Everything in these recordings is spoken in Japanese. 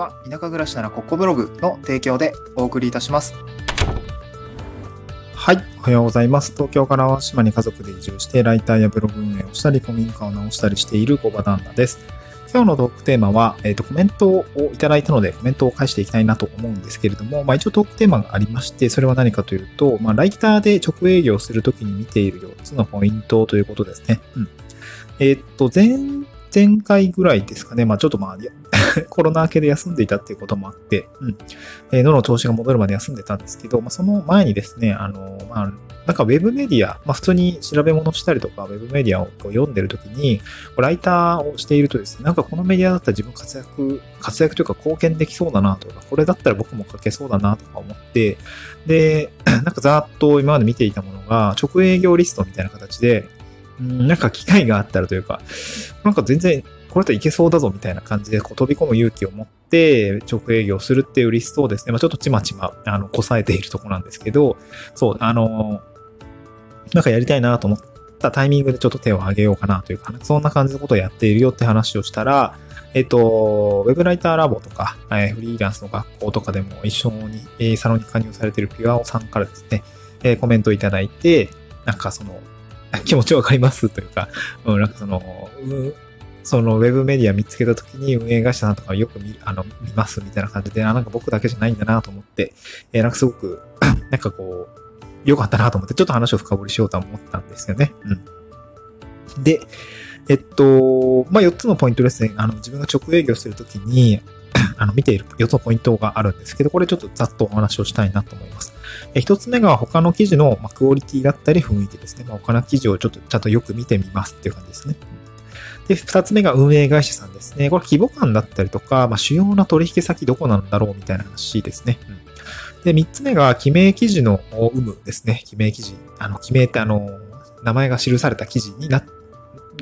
は田舎暮らしならここブログの提供でお送りいたします。はい。おはようございます。東京から淡島に家族で移住して、ライターやブログ運営をしたり、古民家を直したりしている小場旦那です。今日のトークテーマは、えっ、と、コメントをいただいたので、コメントを返していきたいなと思うんですけれども、まあ一応トークテーマがありまして、それは何かというと、まあライターで直営業するときに見ている4つのポイントということですね。うん。えっ、と、前、前回ぐらいですかね。まあちょっとまあ、コロナ明けで休んでいたっていうこともあって、うん。えー喉の調子が戻るまで休んでたんですけど、まあその前にですね、あの、まあ、なんかウェブメディア、まあ普通に調べ物したりとか、ウェブメディアをこう読んでるときに、ライターをしているとですね、なんかこのメディアだったら自分活躍、活躍というか貢献できそうだなとか、これだったら僕も書けそうだなとか思って、で、なんかざーっと今まで見ていたものが、直営業リストみたいな形で、うんなんか機会があったらというか、なんか全然、これといけそうだぞみたいな感じでこう飛び込む勇気を持って直営業するっていうリストをですね、まあ、ちょっとちまちま、あの、こさえているとこなんですけど、そう、あの、なんかやりたいなと思ったタイミングでちょっと手を挙げようかなというか、そんな感じのことをやっているよって話をしたら、えっと、ウェブライターラボとか、えフリーランスの学校とかでも一緒に、えサロンに加入されているピュアオさんからですね、えコメントいただいて、なんかその、気持ちわかりますというか、うん、なんかその、そのウェブメディア見つけたときに運営会社さんとかよく見あの見ますみたいな感じで、あ、なんか僕だけじゃないんだなと思って、えーなんかすごく、なんかこう、良かったなと思って、ちょっと話を深掘りしようとは思ったんですよね。うん。で、えっと、まあ、4つのポイントですね。あの、自分が直営業するときに、あの、見ている4つのポイントがあるんですけど、これちょっとざっとお話をしたいなと思います。え1つ目が他の記事の、まあ、クオリティだったり雰囲気ですね。まあ、他の記事をちょっとちゃんとよく見てみますっていう感じですね。で、2つ目が運営会社さんですね。これ規模感だったりとか、まあ、主要な取引先どこなんだろうみたいな話ですね。うんで、3つ目が記名記事の有無ですね。記名記事。あの、記名ってあの、名前が記された記事にな、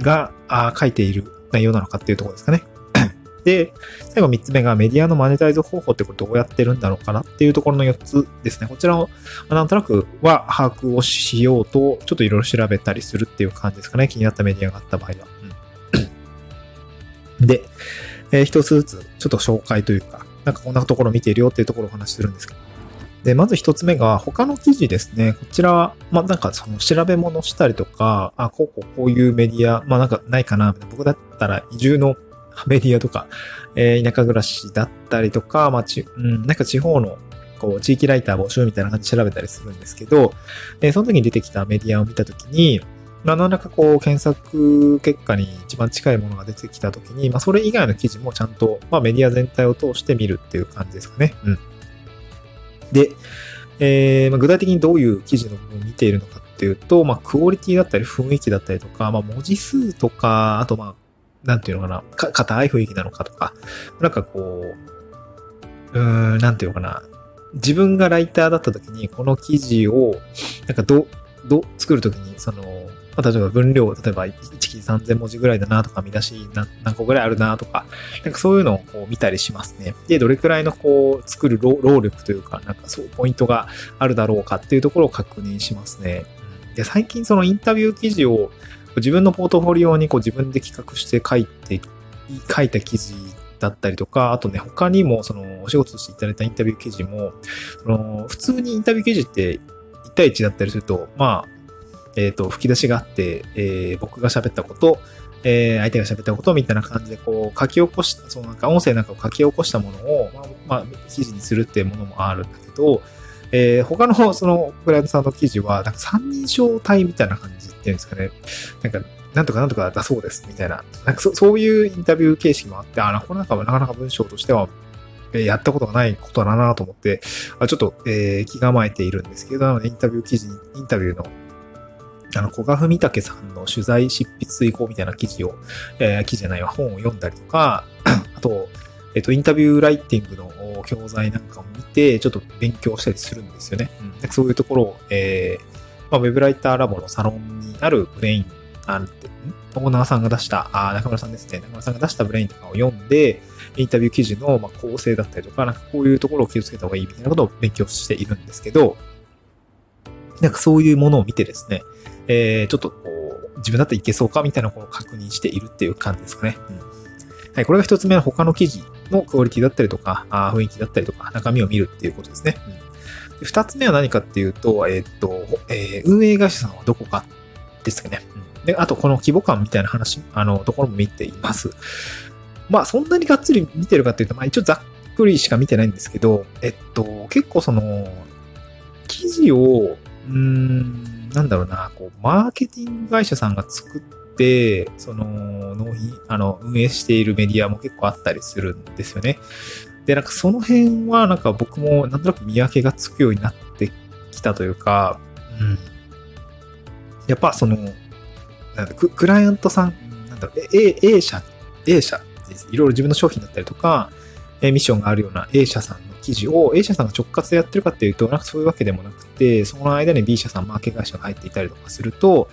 が、あ書いている内容なのかっていうところですかね。で、最後3つ目がメディアのマネタイズ方法ってこれどうやってるんだろうかなっていうところの4つですね。こちらをなんとなくは把握をしようと、ちょっといろいろ調べたりするっていう感じですかね。気になったメディアがあった場合は。で、えー一つずつちょっと紹介というか、なんかこんなところ見ているよっていうところをお話しするんですけど。で、まず一つ目が、他の記事ですね。こちらは、まあなんかその調べ物したりとか、あ、こうこうこういうメディア、まあなんかないかな、僕だったら移住の メディアとか、えー田舎暮らしだったりとか、まあち、うん、なんか地方の、こう、地域ライター募集みたいな感じで調べたりするんですけど、えーその時に出てきたメディアを見た時に、まあ、何らかこう、検索結果に一番近いものが出てきた時に、まあ、それ以外の記事もちゃんと、まあ、メディア全体を通して見るっていう感じですかね。うん。で、えーまあ、具体的にどういう記事のものを見ているのかっていうと、まあ、クオリティだったり雰囲気だったりとか、まあ、文字数とか、あとまあ、なんていうのかな、か硬い雰囲気なのかとか、なんかこう、うーん、なんていうのかな、自分がライターだった時に、この記事を、なんかど、ど、作るときに、その、まあ、例えば分量、例えば1記事3000文字ぐらいだなとか、見出し何個ぐらいあるなとか、なんかそういうのをこう見たりしますね。で、どれくらいのこう、作る労力というか、なんかそう、ポイントがあるだろうかっていうところを確認しますね。で、最近そのインタビュー記事を自分のポートフォリオにこう自分で企画して書いて、書いた記事だったりとか、あとね、他にもそのお仕事としていただいたインタビュー記事も、その普通にインタビュー記事って1対1だったりすると、まあ、えっ、と、吹き出しがあって、えー僕が喋ったこと、えー相手が喋ったことみたいな感じで、こう、書き起こした、そのなんか音声なんかを書き起こしたものを、まあ、まあ、記事にするっていうものもあるんだけど、えー他のそのクライアントさんの記事は、なんか三人称体みたいな感じっていうんですかね。なんか、なんとかなんとかだそうですみたいな。なんかそそういうインタビュー形式もあって、あ、これなんかなかなか文章としては、えーやったことがないことだなと思って、あちょっと、えー気構えているんですけど、なのでインタビュー記事、インタビューのあの、小賀文武さんの取材執筆以降みたいな記事を、えー記事じゃないわ、本を読んだりとか、あと、えっ、と、インタビューライティングの教材なんかを見て、ちょっと勉強したりするんですよね。うん、でそういうところを、えーまあ、ウェブライターラボのサロンにある Brain、あんオーナーさんが出した、あ中村さんですね、中村さんが出した Brainとかを読んで、インタビュー記事のまあ構成だったりとか、なんかこういうところを気をつけた方がいいみたいなことを勉強しているんですけど、なんかそういうものを見てですね、えー、ちょっとこう、自分だったらいけそうかみたいなことを確認しているっていう感じですかね。うんはい、これが一つ目の他の記事のクオリティだったりとか、あ雰囲気だったりとか、中身を見るっていうことですね。うん、二つ目は何かっていうと、えっ、と、えー、運営会社さんはどこかですかね。うん、で、あとこの規模感みたいな話、あの、ところも見ています。まあ、そんなにがっつり見てるかっていうと、まあ一応ざっくりしか見てないんですけど、えっと、結構その、記事を、ーん、なんだろうな、こう、マーケティング会社さんが作って、その、納品、あの、運営しているメディアも結構あったりするんですよね。で、なんかその辺は、なんか僕もなんとなく見分けがつくようになってきたというか、うん。やっぱその、なんだククライアントさん、なんだろう、A, A 社、A 社、いろいろ自分の商品だったりとか、ミッションがあるような A 社さん記事を A 社さんが直轄でやってるかっていうと、なんかそういうわけでもなくて、その間に B 社さん、マーケ会社が入っていたりとかすると、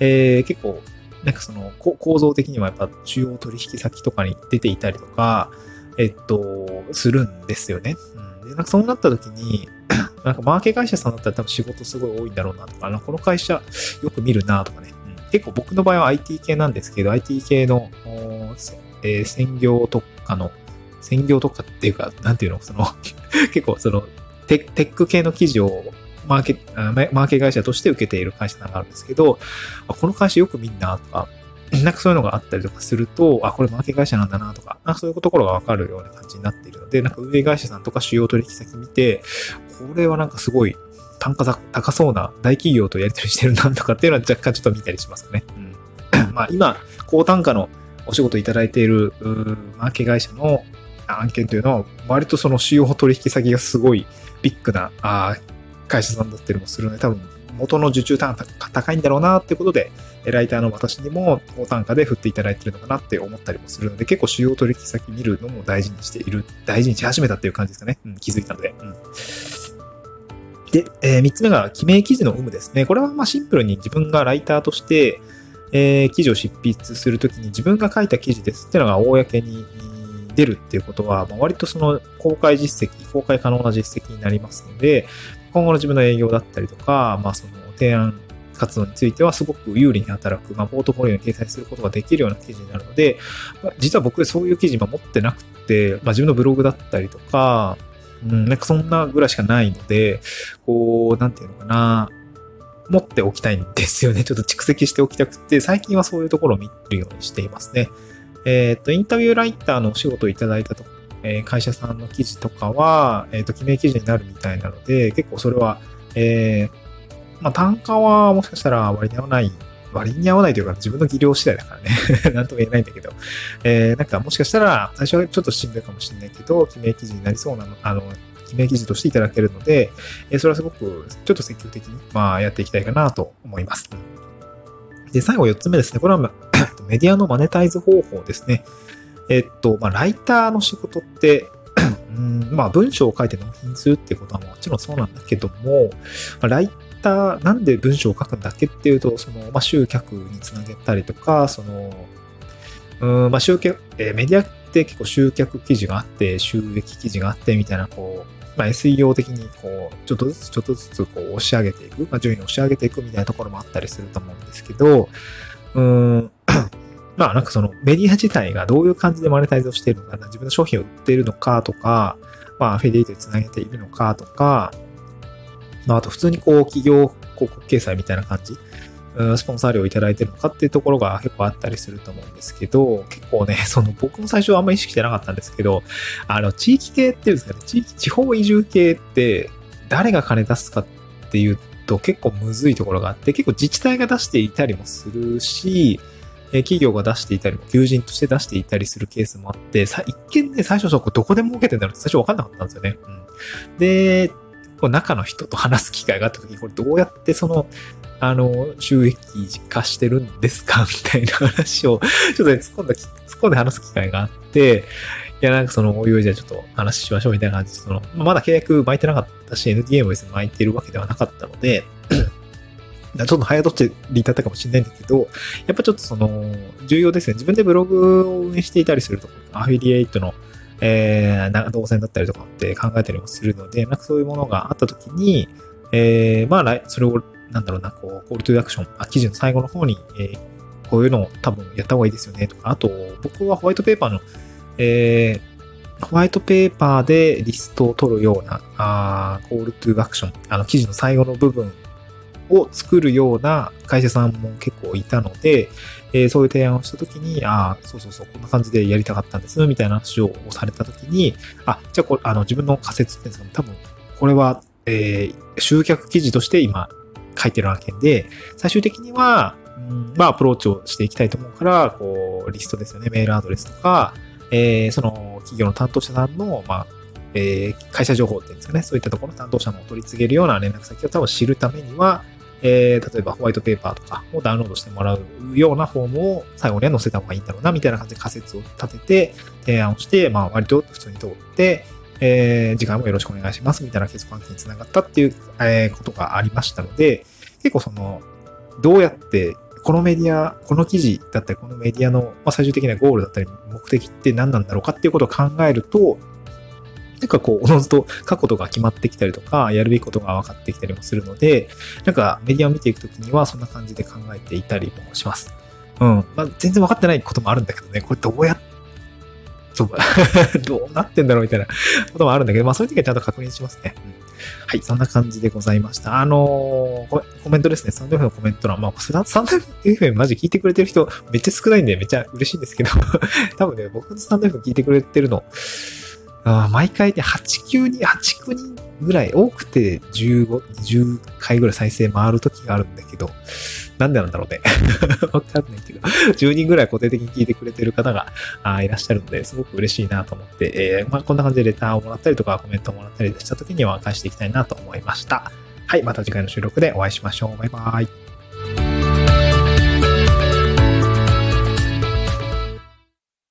えー、結構、なんかその構造的にはやっぱ主要取引先とかに出ていたりとか、えっと、するんですよね。うん、で、なんかそうなった時に、なんかマーケ会社さんだったら多分仕事すごい多いんだろうなとか、この会社よく見るなとかね、うん、結構僕の場合は IT 系なんですけど、IT 系の、えー、専業特化の専業とかっていうか、なんていうの、その 結構そのテ、テック系の記事をマーケ、マーケ会社として受けている会社さんがあるんですけど、この会社よく見んなとか、なんかそういうのがあったりとかすると、あ、これマーケ会社なんだなとか、なんかそういうところがわかるような感じになっているので、なんか運営会社さんとか主要取引先見て、これはなんかすごい単価高そうな大企業とやり取りしてるなとかっていうのは若干ちょっと見たりしますかね。うん、まあ今、高単価のお仕事いただいているマーケ会社の案件というのは、割とその主要取引先がすごいビッグなあ会社さんだったりもするので、多分元の受注単価が高いんだろうなっていうことで、ライターの私にも高単価で振っていただいてるのかなって思ったりもするので、結構主要取引先見るのも大事にしている、大事にし始めたっていう感じですかね。うん、気づいたので。うんで、えー、3つ目が記名記事の有無ですね。これはまあシンプルに自分がライターとして、えー、記事を執筆するときに自分が書いた記事ですっていうのが公に出るっていうことは、まあ、割とその公開実績、公開可能な実績になりますので、今後の自分の営業だったりとか、まあ、その提案活動についてはすごく有利に働く、まあ、ポートフォリオに掲載することができるような記事になるので、まあ、実は僕そういう記事も持ってなくて、まあ、自分のブログだったりとか、うん、なんかそんなぐらいしかないので、こう、なんていうのかな、持っておきたいんですよね。ちょっと蓄積しておきたくて、最近はそういうところを見るようにしていますね。えっ、ー、と、インタビューライターのお仕事をいただいたと、えー、会社さんの記事とかは、えっ、ー、と、記名記事になるみたいなので、結構それは、えー、まあ、単価はもしかしたら割に合わない、割に合わないというか自分の技量次第だからね なんとも言えないんだけど、えー、なんかもしかしたら最初はちょっとしんどいかもしれないけど、記名記事になりそうなの、あの、記名記事としていただけるので、えー、それはすごくちょっと積極的に、まあ、やっていきたいかなと思います。で、最後4つ目ですね。これはメディアのマネタイズ方法ですね。えっと、まあ、ライターの仕事って、うんまあ、文章を書いて納品するっていうことはもちろんそうなんだけども、まあ、ライター、なんで文章を書くんだっけっていうと、その、まあ、集客につなげたりとか、その、うん、まあ、集客、えー、メディアって結構集客記事があって、収益記事があって、みたいな、こう、まあ、SEO 的にこう、ちょっとずつちょっとずつこう押し上げていく、まあ、順位を押し上げていくみたいなところもあったりすると思うんですけど、うん、まあなんかそのメディア自体がどういう感じでマネタイズをしているのかな、自分の商品を売っているのかとか、まあアフィリエイトにつなげているのかとか、まああと普通にこう企業広告掲載みたいな感じ、スポンサー料をいただいてるのかっていうところが結構あったりすると思うんですけど、結構ね、その僕も最初はあんま意識してなかったんですけど、あの地域系っていうんですかね、地域、地方移住系って誰が金出すかっていうと結構むずいところがあって、結構自治体が出していたりもするし、え企業が出していたり、求人として出していたりするケースもあって、さ一見ね、最初そこどこで儲けてんだろうって最初わかんなかったんですよね。うん、で、こう中の人と話す機会があった時に、これどうやってその、あの、収益化してるんですか？みたいな話を、ちょっとね、突っ込んだ、突っ込んで話す機会があって、いや、なんかその、おいおいじゃあちょっと話しましょうみたいな感じで、その、まだ契約巻いてなかったし、NDA も別に巻いてるわけではなかったので、ちょっと早とちりだったかもしれないんだけど、やっぱちょっとその、重要ですね。自分でブログを運営していたりすると、アフィリエイトの、えー、動線だったりとかって考えたりもするので、なんかそういうものがあったときに、えー、まあ、それを、なんだろうな、こう、コールトゥーアクション、あ、記事の最後の方に、えー、こういうのを多分やった方がいいですよねとか、あと、僕はホワイトペーパーの、えー、ホワイトペーパーでリストを取るような、あーコールトゥーアクション、あの記事の最後の部分を作るような会社さんも結構いたので、えーそういう提案をしたときに、ああ、そうそうそう、こんな感じでやりたかったんです、みたいな話をされたときに、あ、じゃあこれ、あの、自分の仮説っていうんですかね、多分、これは、えー集客記事として今書いてる案件で、最終的には、うんまあ、アプローチをしていきたいと思うから、こう、リストですよね、メールアドレスとか、えーその企業の担当者さんの、まあ、えー会社情報っていうんですかね、そういったところの担当者の取り次げるような連絡先を多分知るためには、えー例えばホワイトペーパーとかをダウンロードしてもらうようなフォームを最後には載せた方がいいんだろうな、みたいな感じで仮説を立てて、提案をして、まあ割と普通に通って、えー次回もよろしくお願いします、みたいな結果につながったっていう、えーことがありましたので、結構その、どうやって、このメディア、この記事だったり、このメディアの、最終的なゴールだったり、目的って何なんだろうかっていうことを考えると、なんかこう、おのずと書くことが決まってきたりとか、やるべきことが分かってきたりもするので、なんかメディアを見ていくときにはそんな感じで考えていたりもします。うん。まあ、全然分かってないこともあるんだけどね、これどうやっそう どうなってんだろうみたいなこともあるんだけど、まあそういう時はちゃんと確認しますね。うんはい、そんな感じでございました。あのーコメントですね。サンド FM のコメント欄。まあ、サンド FM マジ聞いてくれてる人めっちゃ少ないんでめっちゃ嬉しいんですけど、多分ね、僕のスタンド FM 聞いてくれてるの、あー毎回ね、8、9人、8、9人ぐらい、多くて15、20回ぐらい再生回る時があるんだけど、なんでなんだろうね。わかんないけど、10人ぐらい固定的に聞いてくれてる方があいらっしゃるので、すごく嬉しいなと思って、えーまあ、こんな感じでレターをもらったりとか、コメントをもらったりした時には返していきたいなと思いました。はい、また次回の収録でお会いしましょう。バイバイ。